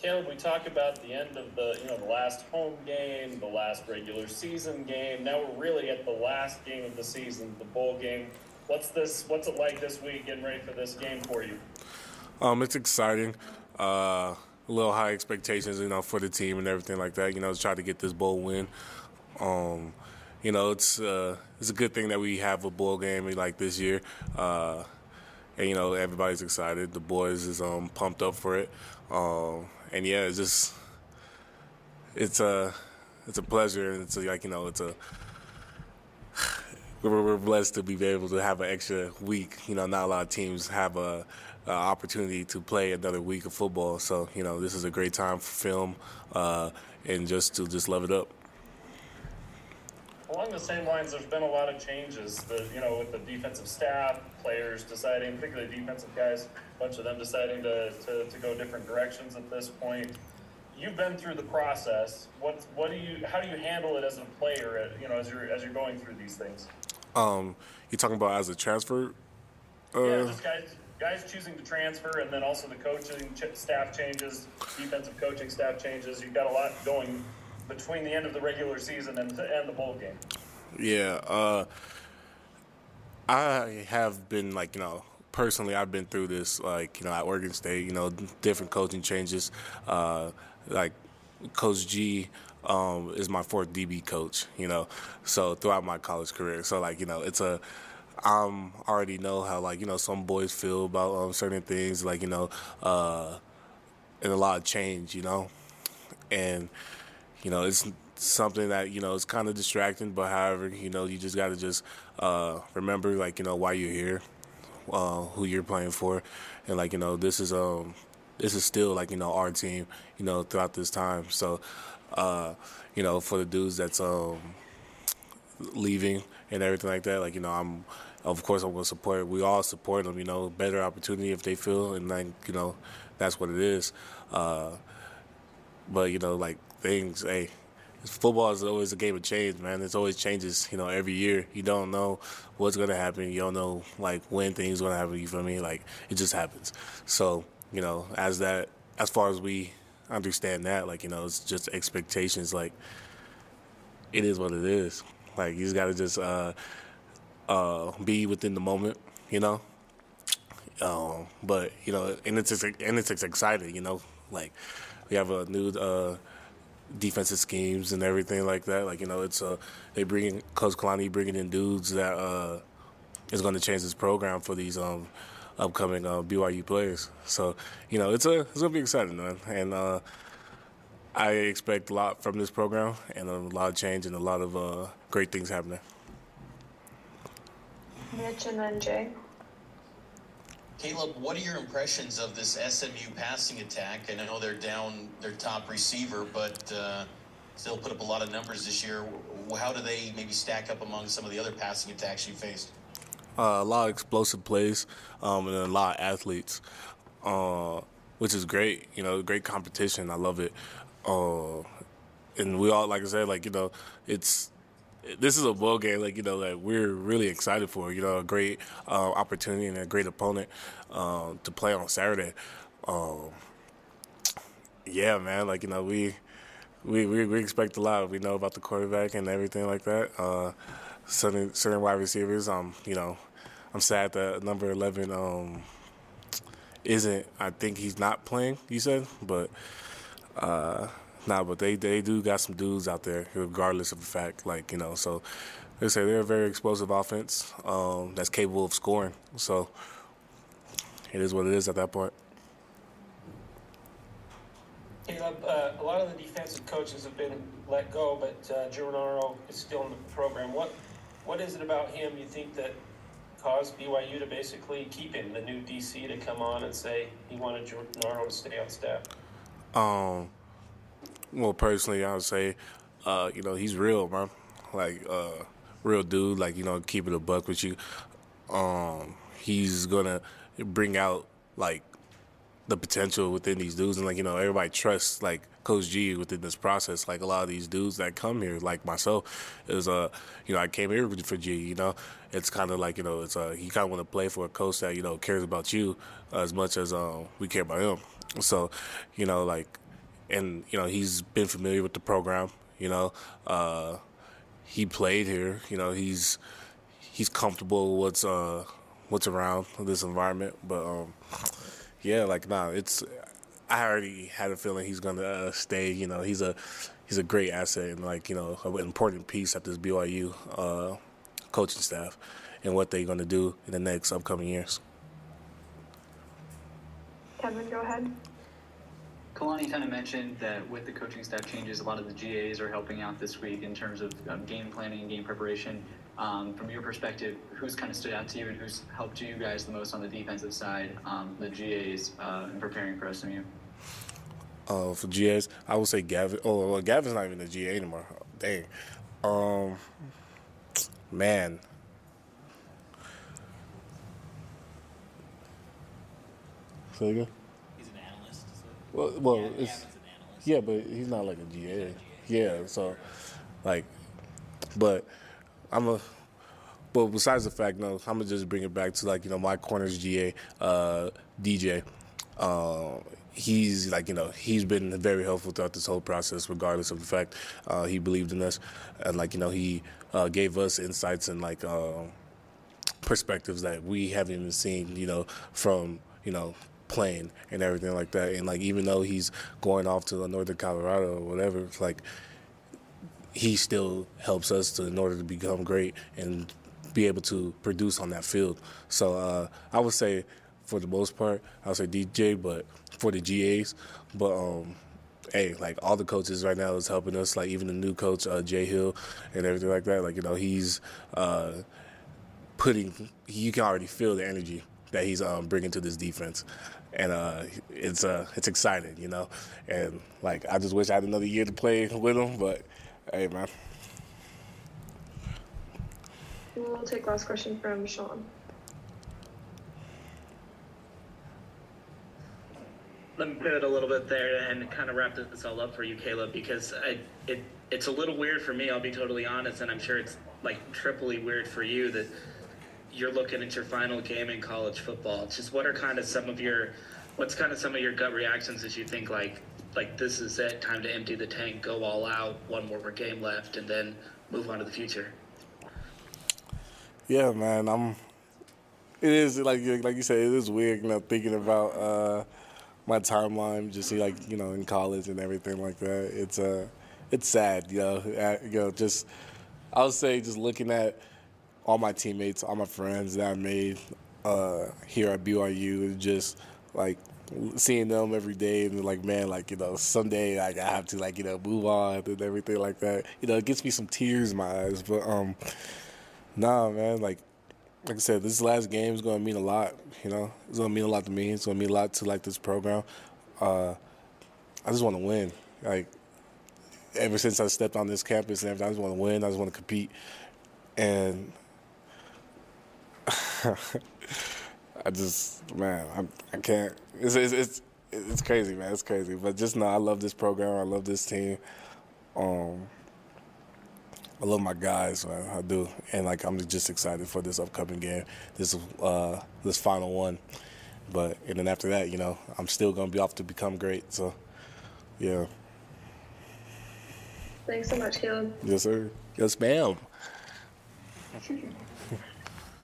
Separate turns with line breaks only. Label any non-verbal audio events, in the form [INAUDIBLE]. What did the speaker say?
Caleb, we talk about the end of the you know the last home game, the last regular season game. Now we're really at the last game of the season, the bowl game. What's this? What's it like this week? Getting ready for this game for you?
Um, it's exciting. Uh, a little high expectations, you know, for the team and everything like that. You know, to try to get this bowl win. Um, you know, it's uh, it's a good thing that we have a bowl game like this year. Uh, and you know everybody's excited. The boys is um, pumped up for it, um, and yeah, it's just it's a it's a pleasure. It's a, like you know it's a [SIGHS] we're, blessed to be able to have an extra week. You know, not a lot of teams have a, a, opportunity to play another week of football. So you know, this is a great time for film uh, and just to just love it up.
Along the same lines, there's been a lot of changes. The you know with the defensive staff, players deciding, particularly defensive guys, a bunch of them deciding to, to, to go different directions at this point. You've been through the process. What what do you how do you handle it as a player? You know, as you're as you're going through these things.
Um, you talking about as a transfer?
Uh, yeah, just guys guys choosing to transfer, and then also the coaching staff changes, defensive coaching staff changes. You've got a lot going between the end of the regular season and the, and the bowl game?
Yeah, uh, I have been like you know personally I've been through this like you know at Oregon State you know different coaching changes uh, like Coach G um, is my fourth DB coach you know so throughout my college career so like you know it's a I'm already know how like you know some boys feel about um, certain things like you know uh, and a lot of change you know and you know, it's something that you know is kind of distracting. But however, you know, you just got to just uh, remember, like you know, why you're here, uh, who you're playing for, and like you know, this is um, this is still like you know our team, you know, throughout this time. So, uh, you know, for the dudes that's um, leaving and everything like that, like you know, I'm of course I'm gonna support. We all support them, you know, better opportunity if they feel, and like you know, that's what it is. Uh, but you know, like things. Hey, football is always a game of change, man. It's always changes, you know, every year. You don't know what's gonna happen. You don't know like when things gonna happen. You feel me? Like it just happens. So you know, as that, as far as we understand that, like you know, it's just expectations. Like it is what it is. Like you just gotta just uh, uh, be within the moment, you know. Um, but you know, and it's and it's exciting, you know. Like we have a new. Uh, defensive schemes and everything like that. Like you know, it's a they bring Coach Kalani bringing in dudes that uh is going to change this program for these um upcoming uh, BYU players. So you know, it's a it's gonna be exciting, man, and uh, I expect a lot from this program and a lot of change and a lot of uh, great things happening.
Mitch and Jay.
Caleb, what are your impressions of this SMU passing attack? And I know they're down their top receiver, but uh, still put up a lot of numbers this year. How do they maybe stack up among some of the other passing attacks you faced?
Uh, a lot of explosive plays um, and a lot of athletes, uh, which is great. You know, great competition. I love it. Uh, and we all, like I said, like you know, it's this is a bowl game like you know that we're really excited for. You know, a great uh, opportunity and a great opponent um, to play on Saturday. Um, yeah, man. Like you know, we, we we we expect a lot. We know about the quarterback and everything like that. Uh, certain certain wide receivers. Um, you know, I'm sad that number eleven um isn't. I think he's not playing. You said, but. Uh, Nah, but they they do got some dudes out there, regardless of the fact. Like you know, so they say they're a very explosive offense um, that's capable of scoring. So it is what it is at that point.
Caleb, uh, a lot of the defensive coaches have been let go, but uh, Jernaro is still in the program. What what is it about him you think that caused BYU to basically keep him, the new DC, to come on and say he wanted Jernaro to stay on staff?
Um, well, personally, I would say, uh, you know, he's real, man. Like, uh, real dude. Like, you know, keeping a buck with you. Um, he's gonna bring out like the potential within these dudes, and like you know, everybody trusts like Coach G within this process. Like a lot of these dudes that come here, like myself, is uh, you know, I came here for G. You know, it's kind of like you know, it's uh, you kind of want to play for a coach that you know cares about you as much as um we care about him. So, you know, like and you know he's been familiar with the program. You know, uh, he played here. You know, he's he's comfortable with what's uh, what's around this environment. But um, yeah, like nah, it's I already had a feeling he's gonna uh, stay. You know, he's a he's a great asset and like you know an important piece at this BYU uh, coaching staff and what they're gonna do in the next upcoming years.
Kevin, go ahead.
Kalani kind of mentioned that with the coaching staff changes, a lot of the GAs are helping out this week in terms of um, game planning and game preparation. Um, from your perspective, who's kind of stood out to you and who's helped you guys the most on the defensive side, um, the GAs, uh, in preparing for SMU?
Uh, for GAs, I would say Gavin. Oh, well, Gavin's not even a GA anymore. Dang. Um, man. Say again?
He's an analyst. So
Well, well,
yeah,
it's yeah, but he's not like a GA. Yeah, so like, but I'm a. But besides the fact, no, I'm gonna just bring it back to like you know my corners GA, uh, DJ. Uh, he's like you know he's been very helpful throughout this whole process, regardless of the fact uh, he believed in us, and like you know he uh, gave us insights and like uh, perspectives that we haven't even seen, you know, from you know playing and everything like that. And like even though he's going off to Northern Colorado or whatever, like he still helps us to in order to become great and be able to produce on that field. So uh, I would say for the most part, I would say DJ, but for the GAs, but um, hey, like all the coaches right now is helping us. Like even the new coach uh, Jay Hill and everything like that. Like you know he's uh, putting. You can already feel the energy that he's um, bringing to this defense. And uh, it's uh, it's exciting, you know, and like I just wish I had another year to play with him, but hey, man.
We'll take last question from Sean.
Let me pivot a little bit there and kind of wrap this all up for you, Caleb, because I, it it's a little weird for me. I'll be totally honest, and I'm sure it's like triply weird for you that you're looking at your final game in college football. Just what are kind of some of your what's kind of some of your gut reactions as you think like like this is it, time to empty the tank, go all out, one more game left, and then move on to the future.
Yeah, man. I'm. It is like like you said. It is weird, you know, thinking about uh, my timeline, just like you know, in college and everything like that. It's uh, it's sad, you know. Uh, you know, just I would say, just looking at all my teammates, all my friends that I made uh, here at BYU, just like seeing them every day, and like, man, like you know, someday like, I have to like you know move on and everything like that. You know, it gets me some tears in my eyes, but um. Nah, man. Like, like I said, this last game is gonna mean a lot. You know, it's gonna mean a lot to me. It's gonna mean a lot to like this program. Uh, I just want to win. Like, ever since I stepped on this campus and everything, I just want to win. I just want to compete, and [LAUGHS] I just, man, I, I can't. It's, it's it's it's crazy, man. It's crazy. But just know, I love this program. I love this team. Um, I love my guys, man. I do, and like I'm just excited for this upcoming game, this uh, this final one. But and then after that, you know, I'm still gonna be off to become great. So, yeah.
Thanks so much, Caleb.
Yes, sir. Yes, ma'am. [LAUGHS]